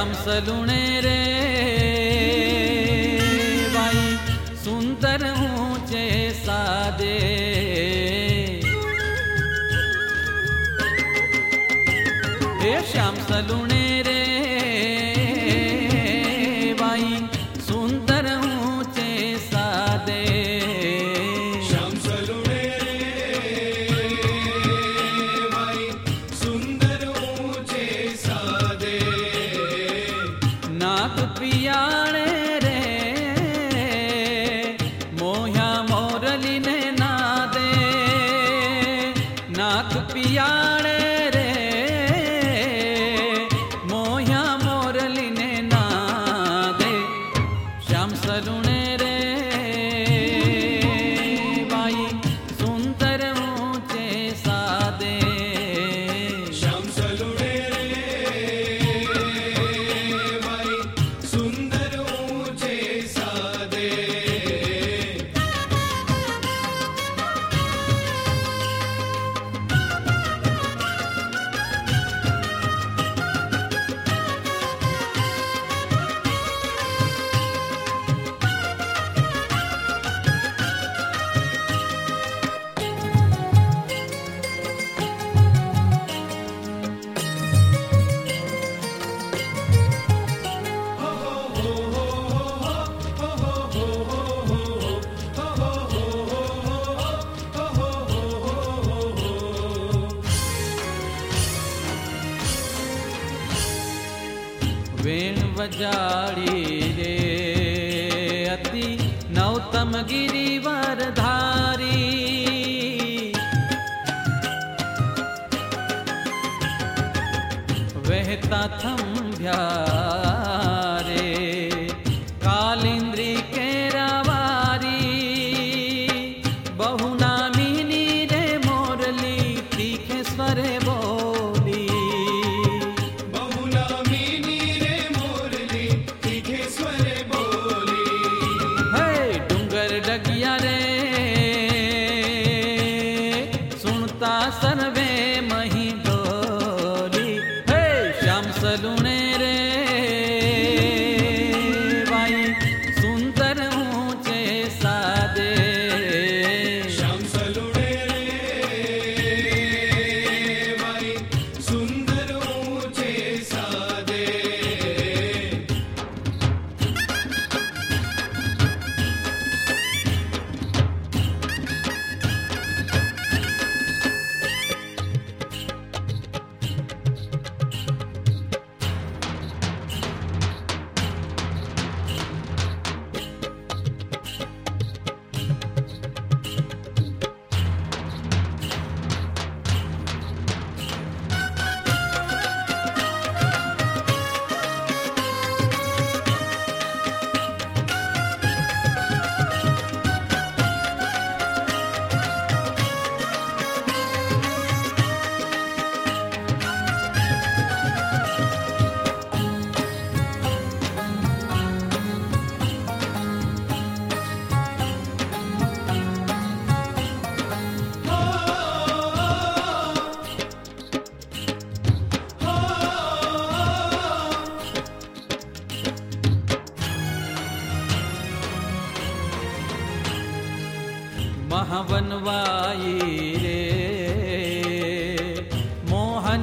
श्याम सलुणे रे। भाई सुंदर ऊंचे सादे। हे श्याम सलुणे रे। சியாடரே डी रे अति नौतम गिरिवरधारी। वे तथं व्या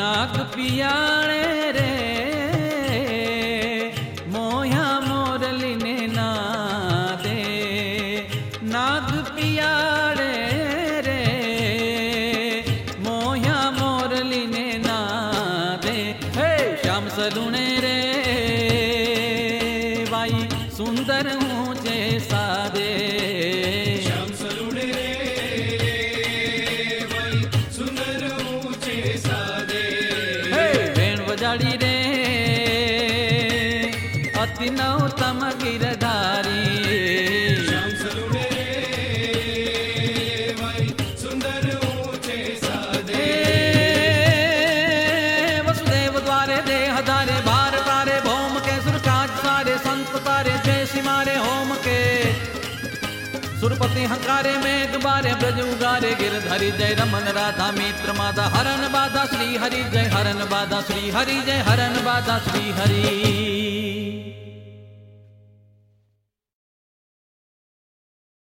नाक पियाणे नौतम गिरधारी सुंदर ऊँचे सादे वसुदेव द्वारे देह धारे भार तारे भौम के सारे संत तारे जय होम के। सुरपति हंकारे मेघ बारे ब्रज उगारे गिरधरि जय रमन राधा मित्र माता हरन बाधा श्री हरि जय हरन बाधा श्री हरि जय हरन बाधा श्री हरि।